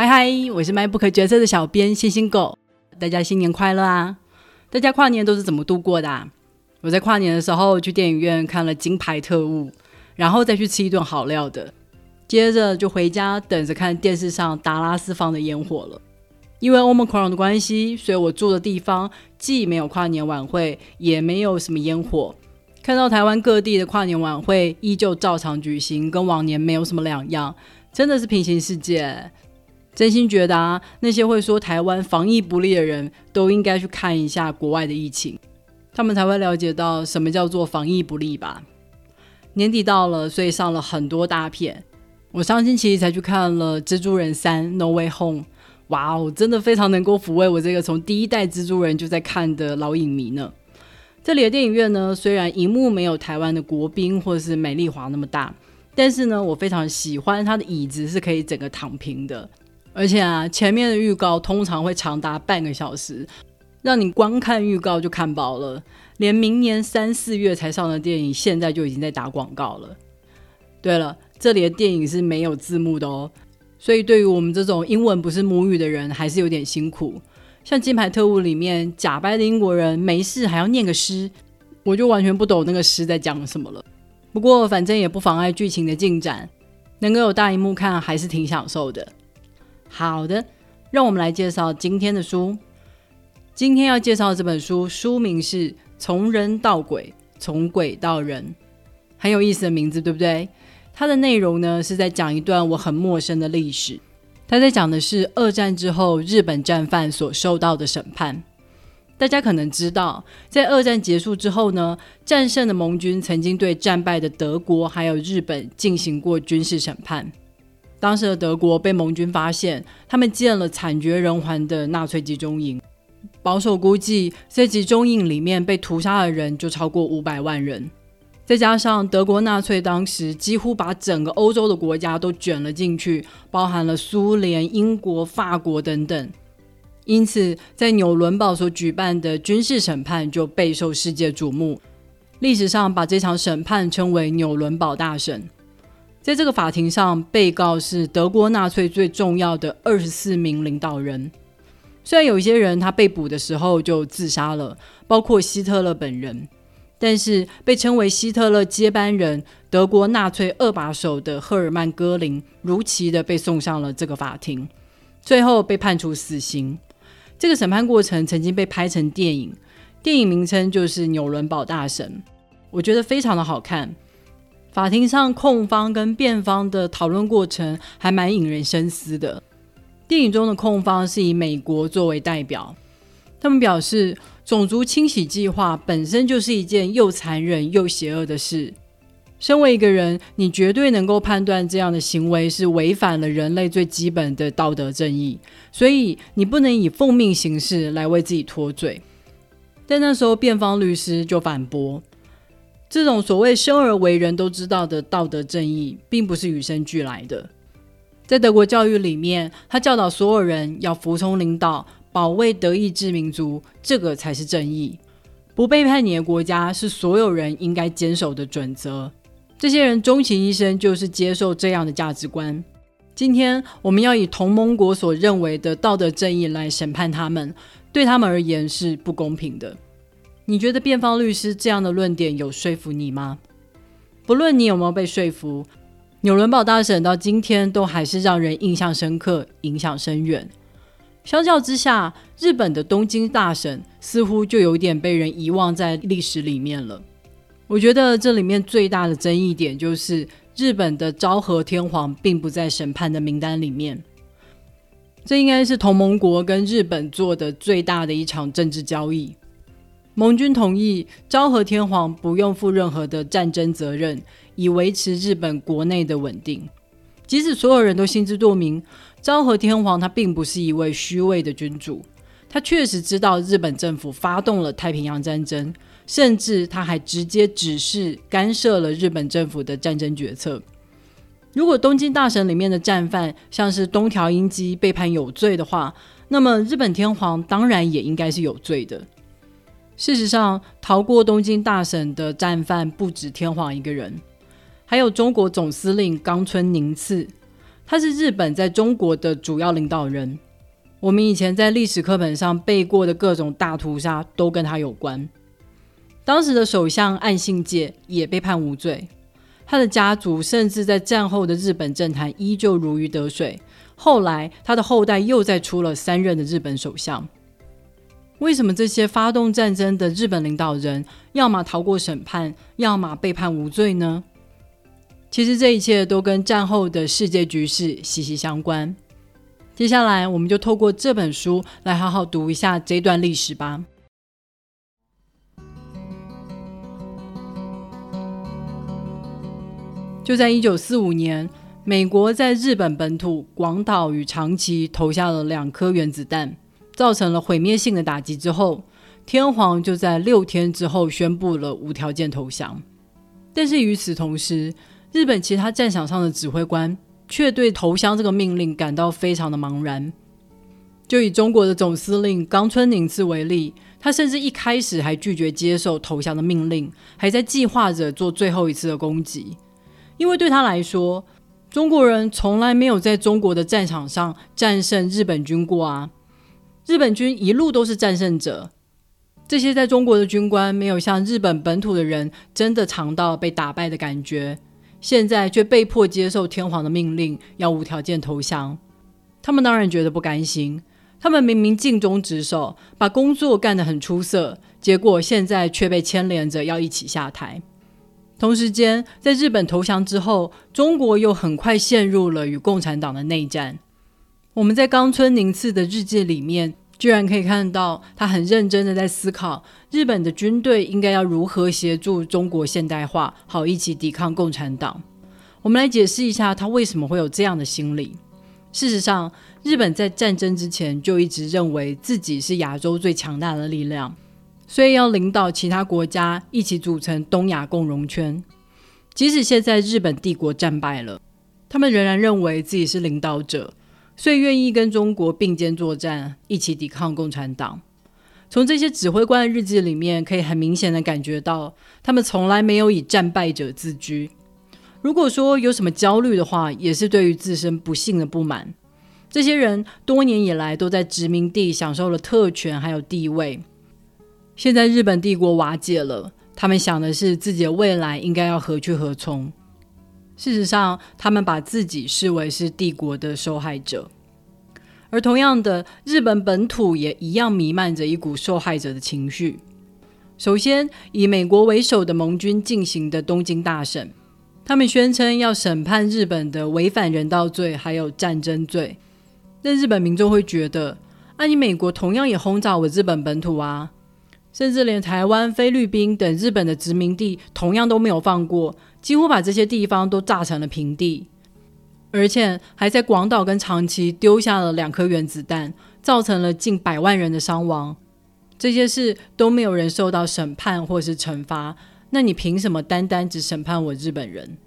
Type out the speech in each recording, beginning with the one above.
嗨嗨，我是卖不可角色的小编星星狗，大家新年快乐啊！大家跨年都是怎么度过的？啊？我在跨年的时候去电影院看了《金牌特务》，然后再去吃一顿好料的，接着就回家等着看电视上达拉斯放的烟火了。因为 Omicron 的关系，所以我住的地方既没有跨年晚会，也没有什么烟火。看到台湾各地的跨年晚会依旧照常举行，跟往年没有什么两样，真的是平行世界。真心觉得啊，那些会说台湾防疫不力的人都应该去看一下国外的疫情，他们才会了解到什么叫做防疫不力吧。年底到了，所以上了很多大片。我上星期才去看了《蜘蛛人三：No Way Home》，哇哦，真的非常能够抚慰我这个从第一代蜘蛛人就在看的老影迷呢。这里的电影院呢，虽然荧幕没有台湾的国宾或是美丽华那么大，但是呢，我非常喜欢它的椅子是可以整个躺平的。而且啊，前面的预告通常会长达半个小时，让你光看预告就看饱了。连明年三四月才上的电影，现在就已经在打广告了。对了，这里的电影是没有字幕的哦，所以对于我们这种英文不是母语的人，还是有点辛苦。像《金牌特务》里面假扮的英国人没事还要念个诗，我就完全不懂那个诗在讲什么了。不过反正也不妨碍剧情的进展，能够有大荧幕看还是挺享受的。好的，让我们来介绍今天的书。今天要介绍这本书，书名是《从人到鬼，从鬼到人》，很有意思的名字，对不对？它的内容呢是在讲一段我很陌生的历史。它在讲的是二战之后日本战犯所受到的审判。大家可能知道，在二战结束之后呢，战胜的盟军曾经对战败的德国还有日本进行过军事审判。当时的德国被盟军发现，他们建了惨绝人寰的纳粹集中营。保守估计，在集中营里面被屠杀的人就超过五百万人。再加上德国纳粹当时几乎把整个欧洲的国家都卷了进去，包含了苏联、英国、法国等等。因此，在纽伦堡所举办的军事审判就备受世界瞩目。历史上把这场审判称为纽伦堡大审。在这个法庭上，被告是德国纳粹最重要的二十四名领导人。虽然有一些人他被捕的时候就自杀了，包括希特勒本人，但是被称为希特勒接班人、德国纳粹二把手的赫尔曼·戈林如期的被送上了这个法庭，最后被判处死刑。这个审判过程曾经被拍成电影，电影名称就是《纽伦堡大审》，我觉得非常的好看。法庭上，控方跟辩方的讨论过程还蛮引人深思的。电影中的控方是以美国作为代表，他们表示，种族清洗计划本身就是一件又残忍又邪恶的事。身为一个人，你绝对能够判断这样的行为是违反了人类最基本的道德正义，所以你不能以奉命行事来为自己脱罪。但那时候，辩方律师就反驳。这种所谓生而为人都知道的道德正义，并不是与生俱来的。在德国教育里面，他教导所有人要服从领导，保卫德意志民族，这个才是正义。不背叛你的国家，是所有人应该坚守的准则。这些人终其一生就是接受这样的价值观。今天我们要以同盟国所认为的道德正义来审判他们，对他们而言是不公平的。你觉得辩方律师这样的论点有说服你吗？不论你有没有被说服，纽伦堡大审到今天都还是让人印象深刻、影响深远。相较之下，日本的东京大审似乎就有点被人遗忘在历史里面了。我觉得这里面最大的争议点就是日本的昭和天皇并不在审判的名单里面。这应该是同盟国跟日本做的最大的一场政治交易。盟军同意昭和天皇不用负任何的战争责任，以维持日本国内的稳定。即使所有人都心知肚明，昭和天皇他并不是一位虚伪的君主，他确实知道日本政府发动了太平洋战争，甚至他还直接指示干涉了日本政府的战争决策。如果东京大审里面的战犯像是东条英机被判有罪的话，那么日本天皇当然也应该是有罪的。事实上，逃过东京大审的战犯不止天皇一个人，还有中国总司令冈村宁次，他是日本在中国的主要领导人。我们以前在历史课本上背过的各种大屠杀都跟他有关。当时的首相岸信介也被判无罪，他的家族甚至在战后的日本政坛依旧如鱼得水。后来，他的后代又再出了三任的日本首相。为什么这些发动战争的日本领导人，要么逃过审判，要么被判无罪呢？其实这一切都跟战后的世界局势息息相关。接下来，我们就透过这本书来好好读一下这段历史吧。就在一九四五年，美国在日本本土广岛与长崎投下了两颗原子弹，造成了毁灭性的打击之后，天皇就在六天之后宣布了无条件投降。但是与此同时，日本其他战场上的指挥官却对投降这个命令感到非常的茫然。就以中国的总司令冈村宁次为例，他甚至一开始还拒绝接受投降的命令，还在计划着做最后一次的攻击。因为对他来说，中国人从来没有在中国的战场上战胜日本军过啊！日本军一路都是战胜者。这些在中国的军官没有像日本本土的人真的尝到被打败的感觉。现在却被迫接受天皇的命令，要无条件投降。他们当然觉得不甘心。他们明明尽忠职守，把工作干得很出色，结果现在却被牵连着要一起下台。同时间，在日本投降之后，中国又很快陷入了与共产党的内战。我们在冈村宁次的日记里面。居然可以看到，他很认真的在思考日本的军队应该要如何协助中国现代化，好一起抵抗共产党。我们来解释一下他为什么会有这样的心理。事实上，日本在战争之前就一直认为自己是亚洲最强大的力量，所以要领导其他国家一起组成东亚共荣圈。即使现在日本帝国战败了，他们仍然认为自己是领导者。所以愿意跟中国并肩作战，一起抵抗共产党。从这些指挥官的日记里面，可以很明显的感觉到，他们从来没有以战败者自居。如果说有什么焦虑的话，也是对于自身不幸的不满。这些人多年以来都在殖民地享受了特权还有地位，现在日本帝国瓦解了，他们想的是自己的未来应该要何去何从。事实上，他们把自己视为是帝国的受害者，而同样的，日本本土也一样弥漫着一股受害者的情绪。首先，以美国为首的盟军进行的东京大审，他们宣称要审判日本的违反人道罪还有战争罪。但日本民众会觉得，啊，你美国同样也轰炸我日本本土啊，甚至连台湾、菲律宾等日本的殖民地同样都没有放过。几乎把这些地方都炸成了平地，而且还在广岛跟长崎丢下了两颗原子弹，造成了近百万人的伤亡。这些事都没有人受到审判或是惩罚，那你凭什么单单只审判我日本人？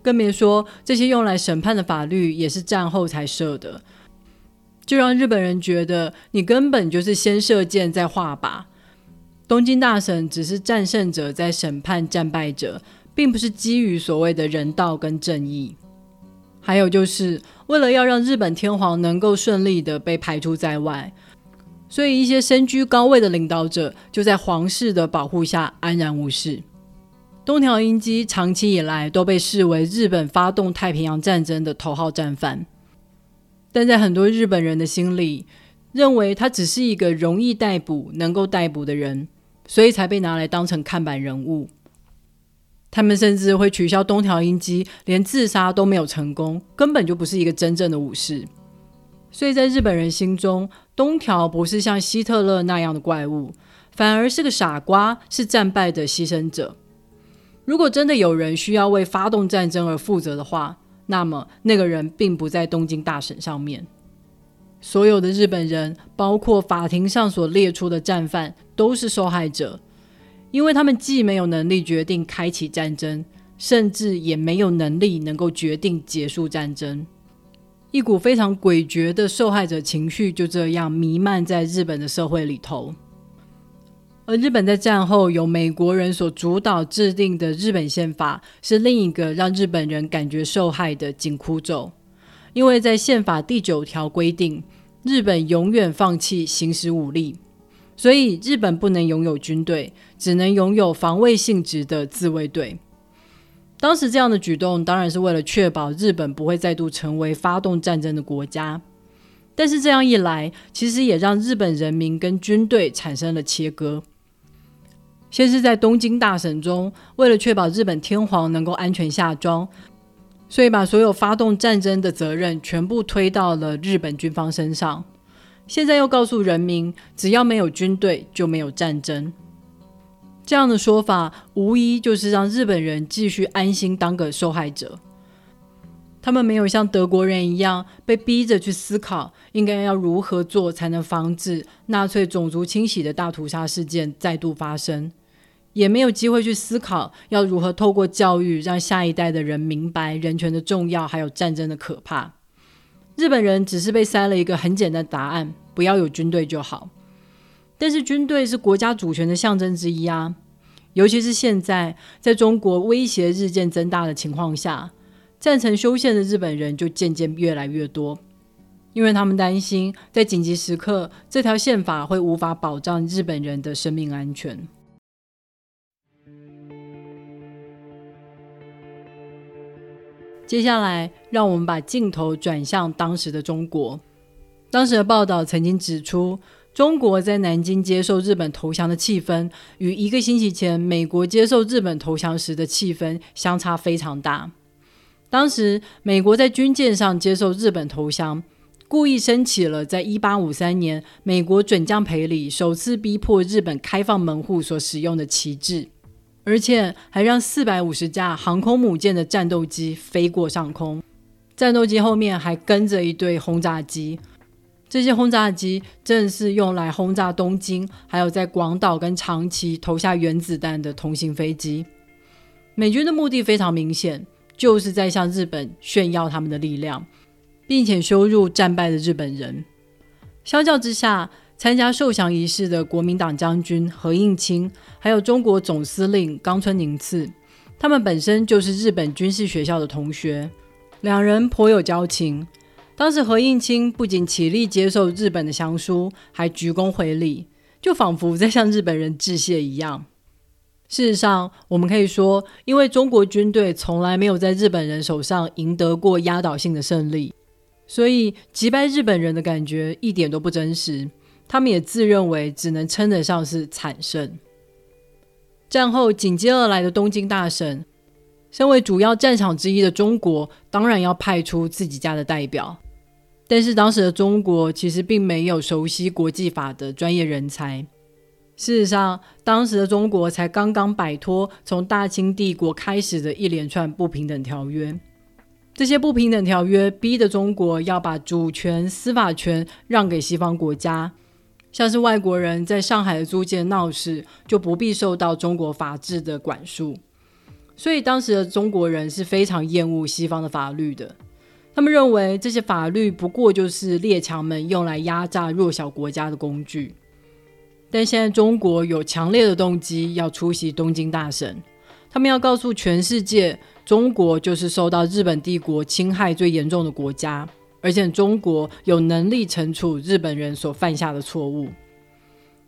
更别说这些用来审判的法律也是战后才设的，就让日本人觉得你根本就是先射箭再画靶。东京大审只是战胜者在审判战败者。并不是基于所谓的人道跟正义，还有就是为了要让日本天皇能够顺利的被排除在外，所以一些身居高位的领导者就在皇室的保护下安然无事。东条英机长期以来都被视为日本发动太平洋战争的头号战犯，但在很多日本人的心里，认为他只是一个容易逮捕、能够逮捕的人，所以才被拿来当成看板人物。他们甚至会取消东条英机，连自杀都没有成功，根本就不是一个真正的武士。所以在日本人心中，东条不是像希特勒那样的怪物，反而是个傻瓜，是战败的牺牲者。如果真的有人需要为发动战争而负责的话，那么那个人并不在东京大审上面。所有的日本人，包括法庭上所列出的战犯，都是受害者。因为他们既没有能力决定开启战争，甚至也没有能力能够决定结束战争，一股非常诡谲的受害者情绪就这样弥漫在日本的社会里头。而日本在战后由美国人所主导制定的日本宪法，是另一个让日本人感觉受害的紧箍咒。因为在宪法第九条规定，日本永远放弃行使武力，所以日本不能拥有军队，只能拥有防卫性质的自卫队。当时这样的举动当然是为了确保日本不会再度成为发动战争的国家，但是这样一来，其实也让日本人民跟军队产生了切割。先是在东京大审中，为了确保日本天皇能够安全下庄，所以把所有发动战争的责任全部推到了日本军方身上。现在又告诉人民，只要没有军队，就没有战争。这样的说法，无疑就是让日本人继续安心当个受害者。他们没有像德国人一样被逼着去思考，应该要如何做才能防止纳粹种族清洗的大屠杀事件再度发生。也没有机会去思考要如何透过教育让下一代的人明白人权的重要，还有战争的可怕。日本人只是被塞了一个很简单答案：不要有军队就好。但是军队是国家主权的象征之一啊，尤其是现在在中国威胁日渐增大的情况下，赞成修宪的日本人就渐渐越来越多，因为他们担心在紧急时刻，这条宪法会无法保障日本人的生命安全。接下来，让我们把镜头转向当时的中国。当时的报道曾经指出，中国在南京接受日本投降的气氛，与一个星期前美国接受日本投降时的气氛相差非常大。当时，美国在军舰上接受日本投降，故意升起了在一八五三年美国准将培里首次逼迫日本开放门户所使用的旗帜。而且还让四百五十架航空母舰的战斗机飞过上空，战斗机后面还跟着一队轰炸机。这些轰炸机正是用来轰炸东京，还有在广岛跟长崎投下原子弹的同型飞机。美军的目的非常明显，就是在向日本炫耀他们的力量，并且羞辱战败的日本人。相较之下，参加受降仪式的国民党将军何应钦，还有中国总司令冈村宁次，他们本身就是日本军事学校的同学，两人颇有交情。当时何应钦不仅起立接受日本的降书，还鞠躬回礼，就仿佛在向日本人致谢一样。事实上，我们可以说，因为中国军队从来没有在日本人手上赢得过压倒性的胜利，所以击败日本人的感觉一点都不真实。他们也自认为只能称得上是惨胜。战后紧接而来的东京大审，身为主要战场之一的中国，当然要派出自己家的代表。但是当时的中国其实并没有熟悉国际法的专业人才。事实上，当时的中国才刚刚摆脱从大清帝国开始的一连串不平等条约。这些不平等条约逼得中国要把主权、司法权让给西方国家。像是外国人在上海的租界闹事，就不必受到中国法治的管束。所以当时的中国人是非常厌恶西方的法律的。他们认为这些法律不过就是列强们用来压榨弱小国家的工具。但现在中国有强烈的动机要出席东京大审，他们要告诉全世界，中国就是受到日本帝国侵害最严重的国家。而且中国有能力惩处日本人所犯下的错误。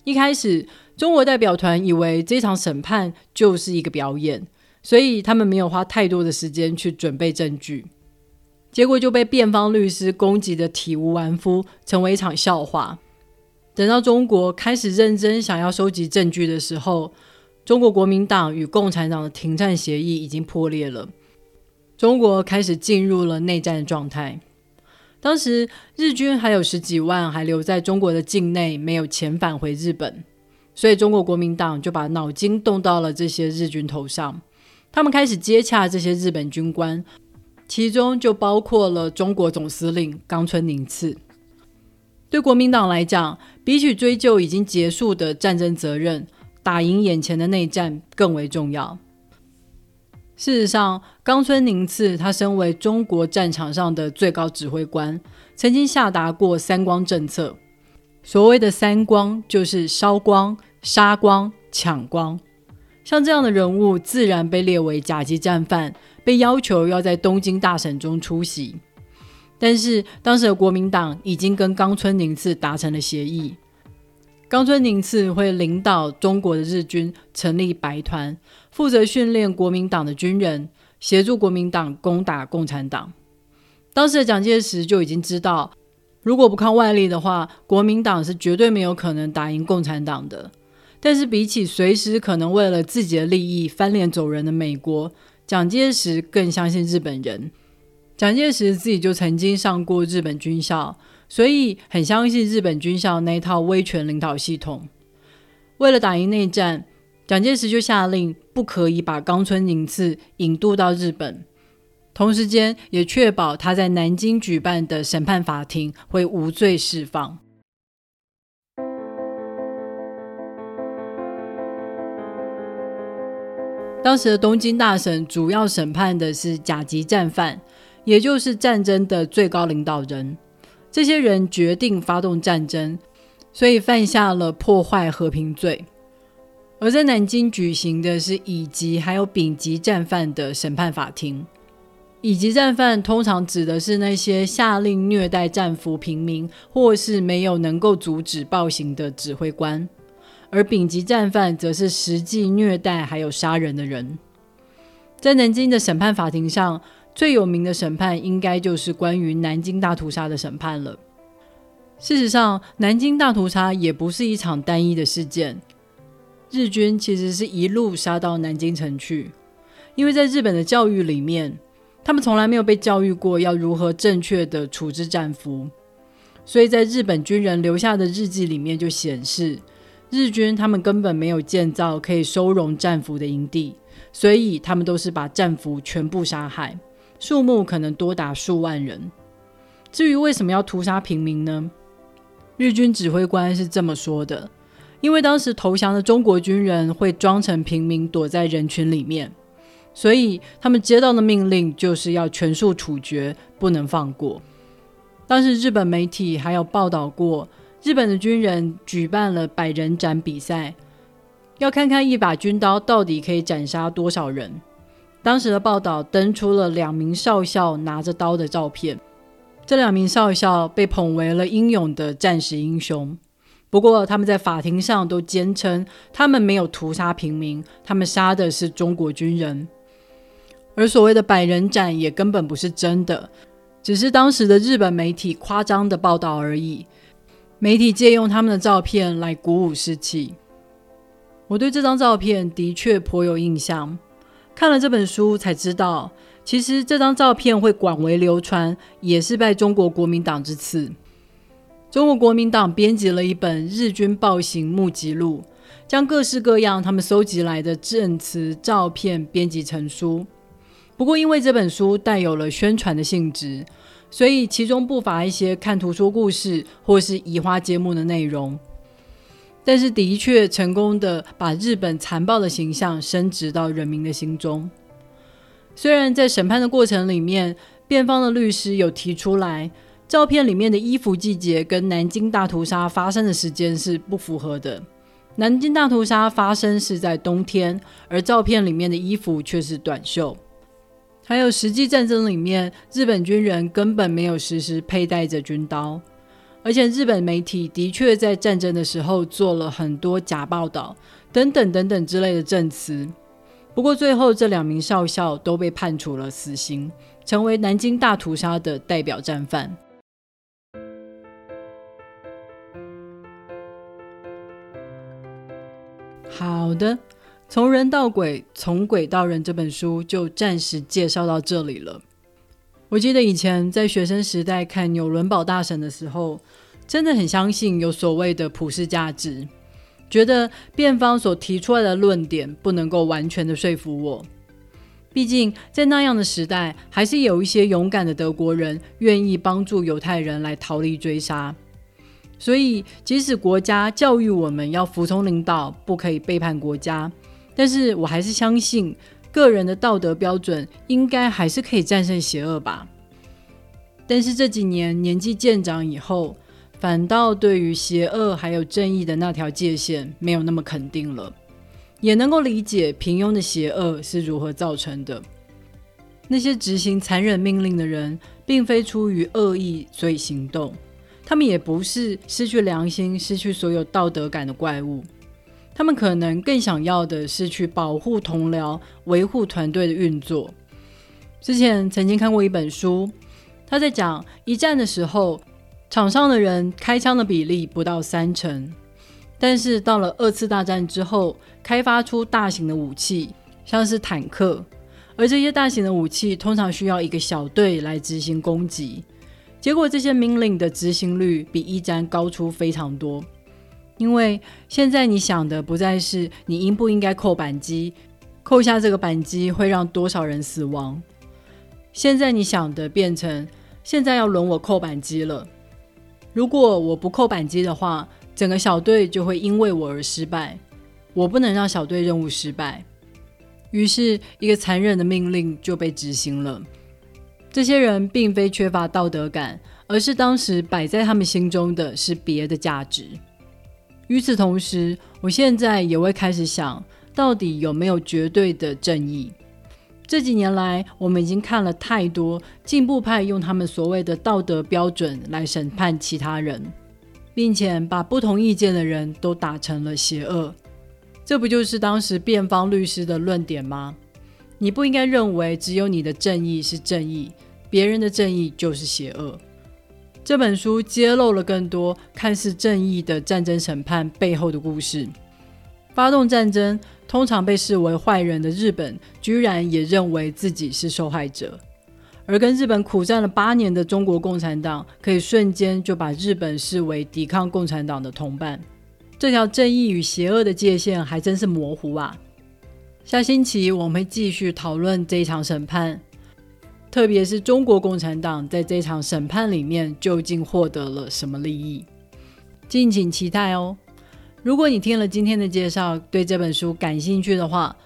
一开始，中国代表团以为这场审判就是一个表演，所以他们没有花太多的时间去准备证据，结果就被辩方律师攻击的体无完肤，成为一场笑话。等到中国开始认真想要收集证据的时候，中国国民党与共产党的停战协议已经破裂了，中国开始进入了内战状态。当时日军还有十几万还留在中国的境内，没有遣返回日本，所以中国国民党就把脑筋动到了这些日军头上。他们开始接洽这些日本军官，其中就包括了中国总司令冈村宁次。对国民党来讲，比起追究已经结束的战争责任，打赢眼前的内战更为重要。事实上，冈村宁次他身为中国战场上的最高指挥官，曾经下达过“三光”政策。所谓的“三光”，就是烧光、杀光、抢光。像这样的人物，自然被列为甲级战犯，被要求要在东京大审中出席。但是当时的国民党已经跟冈村宁次达成了协议，冈村宁次会领导中国的日军成立白团，负责训练国民党的军人，协助国民党攻打共产党。当时的蒋介石就已经知道，如果不靠外力的话，国民党是绝对没有可能打赢共产党的。但是比起随时可能为了自己的利益翻脸走人的美国，蒋介石更相信日本人。蒋介石自己就曾经上过日本军校，所以很相信日本军校那一套威权领导系统。为了打赢内战，蒋介石就下令不可以把冈村宁次引渡到日本，同时间也确保他在南京举办的审判法庭会无罪释放。当时的东京大审主要审判的是甲级战犯，也就是战争的最高领导人。这些人决定发动战争，所以犯下了破坏和平罪。而在南京举行的是乙级还有丙级战犯的审判法庭。乙级战犯通常指的是那些下令虐待战俘平民，或是没有能够阻止暴行的指挥官。而丙级战犯则是实际虐待还有杀人的人。在南京的审判法庭上，最有名的审判应该就是关于南京大屠杀的审判了。事实上，南京大屠杀也不是一场单一的事件，日军其实是一路杀到南京城去。因为在日本的教育里面，他们从来没有被教育过要如何正确的处置战俘，所以在日本军人留下的日记里面就显示。日军他们根本没有建造可以收容战俘的营地，所以他们都是把战俘全部杀害，数目可能多达数万人。至于为什么要屠杀平民呢？日军指挥官是这么说的：因为当时投降的中国军人会装成平民躲在人群里面，所以他们接到的命令就是要全数处决，不能放过。当时日本媒体还有报道过。日本的军人举办了百人斩比赛，要看看一把军刀到底可以斩杀多少人。当时的报道登出了两名少校拿着刀的照片，这两名少校被捧为了英勇的战士英雄。不过，他们在法庭上都坚称，他们没有屠杀平民，他们杀的是中国军人。而所谓的百人斩也根本不是真的，只是当时的日本媒体夸张的报道而已。媒体借用他们的照片来鼓舞士气。我对这张照片的确颇有印象。看了这本书才知道，其实这张照片会广为流传，也是拜中国国民党之赐。中国国民党编辑了一本日军暴行目击录，将各式各样他们搜集来的证词、照片编辑成书。不过，因为这本书带有了宣传的性质。所以其中不乏一些看图说故事或是移花接木的内容，但是的确成功的把日本残暴的形象升值到人民的心中。虽然在审判的过程里面，辩方的律师有提出来，照片里面的衣服季节跟南京大屠杀发生的时间是不符合的。南京大屠杀发生是在冬天，而照片里面的衣服却是短袖。还有实际战争里面，日本军人根本没有时时佩戴着军刀，而且日本媒体的确在战争的时候做了很多假报道，等等等等之类的证词。不过最后这两名少校都被判处了死刑，成为南京大屠杀的代表战犯。好的。从人到鬼，从鬼到人这本书就暂时介绍到这里了。我记得以前在学生时代看纽伦堡大审的时候，真的很相信有所谓的普世价值，觉得辩方所提出来的论点不能够完全的说服我。毕竟在那样的时代，还是有一些勇敢的德国人愿意帮助犹太人来逃离追杀。所以，即使国家教育我们要服从领导，不可以背叛国家。但是我还是相信，个人的道德标准应该还是可以战胜邪恶吧。但是这几年年纪渐长以后，反倒对于邪恶还有正义的那条界限没有那么肯定了，也能够理解平庸的邪恶是如何造成的。那些执行残忍命令的人，并非出于恶意所以行动，他们也不是失去良心、失去所有道德感的怪物。他们可能更想要的是去保护同僚、维护团队的运作。之前曾经看过一本书，他在讲一战的时候，场上的人开枪的比例不到三成，但是到了二次大战之后，开发出大型的武器，像是坦克，而这些大型的武器通常需要一个小队来执行攻击，结果这些命令的执行率比一战高出非常多。因为现在你想的不再是你应不应该扣扳机，扣下这个扳机会让多少人死亡。现在你想的变成现在要轮我扣扳机了。如果我不扣扳机的话，整个小队就会因为我而失败。我不能让小队任务失败。于是，一个残忍的命令就被执行了。这些人并非缺乏道德感，而是当时摆在他们心中的是别的价值。与此同时，我现在也会开始想，到底有没有绝对的正义？这几年来，我们已经看了太多进步派用他们所谓的道德标准来审判其他人，并且把不同意见的人都打成了邪恶。这不就是当时辩方律师的论点吗？你不应该认为只有你的正义是正义，别人的正义就是邪恶。这本书揭露了更多看似正义的战争审判背后的故事。发动战争通常被视为坏人的日本，居然也认为自己是受害者。而跟日本苦战了八年的中国共产党，可以瞬间就把日本视为抵抗共产党的同伴。这条正义与邪恶的界限还真是模糊啊！下星期我们会继续讨论这一场审判。特别是中国共产党在这场审判里面究竟获得了什么利益，敬请期待哦。如果你听了今天的介绍，对这本书感兴趣的话，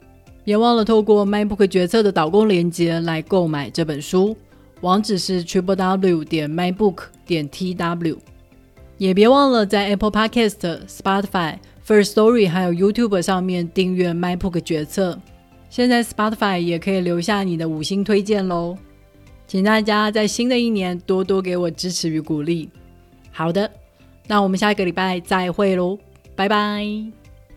别忘了透过 MyBook 决策的导购链接来购买这本书，网址是 triple w 点 mybook 点 tw。也别忘了在 Apple Podcast、Spotify、First Story 还有 YouTube 上面订阅 MyBook 决策。现在 Spotify 也可以留下你的五星推荐喽。请大家在新的一年多多给我支持与鼓励。好的，那我们下一个礼拜再会喽，拜拜。